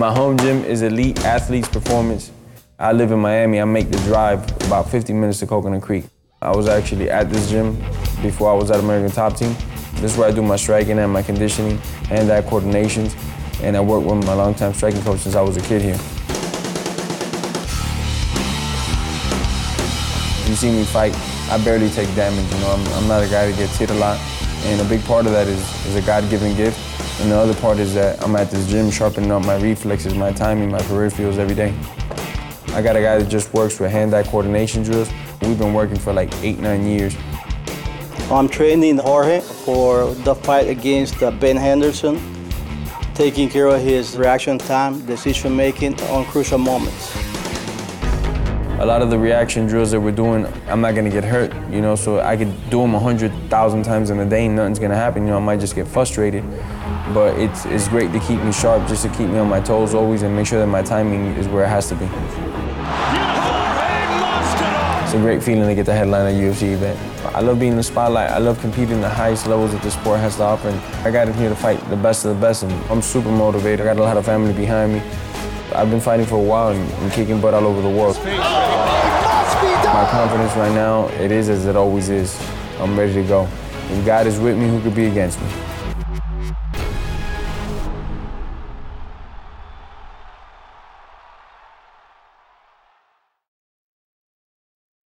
My home gym is Elite Athletes Performance. I live in Miami. I make the drive about 50 minutes to Coconut Creek. I was actually at this gym before I was at American Top Team. This is where I do my striking and my conditioning, hand-eye coordinations, and I work with my longtime striking coach since I was a kid here. You see me fight, I barely take damage. You know, I'm, I'm not a guy that gets hit a lot, and a big part of that is, is a God-given gift. And the other part is that I'm at this gym sharpening up my reflexes, my timing, my peripherals every day. I got a guy that just works with hand-eye coordination drills. We've been working for like eight, nine years. I'm training Jorge for the fight against uh, Ben Henderson, taking care of his reaction time, decision making on crucial moments. A lot of the reaction drills that we're doing, I'm not gonna get hurt, you know, so I could do them 100,000 times in a day and nothing's gonna happen, you know, I might just get frustrated. But it's, it's great to keep me sharp, just to keep me on my toes always and make sure that my timing is where it has to be. It's a great feeling to get the headline at UFC event. I love being in the spotlight. I love competing at the highest levels that the sport has to offer. And I got in here to fight the best of the best, and I'm super motivated. I got a lot of family behind me. I've been fighting for a while and, and kicking butt all over the world. My confidence right now, it is as it always is. I'm ready to go. If God is with me, who could be against me?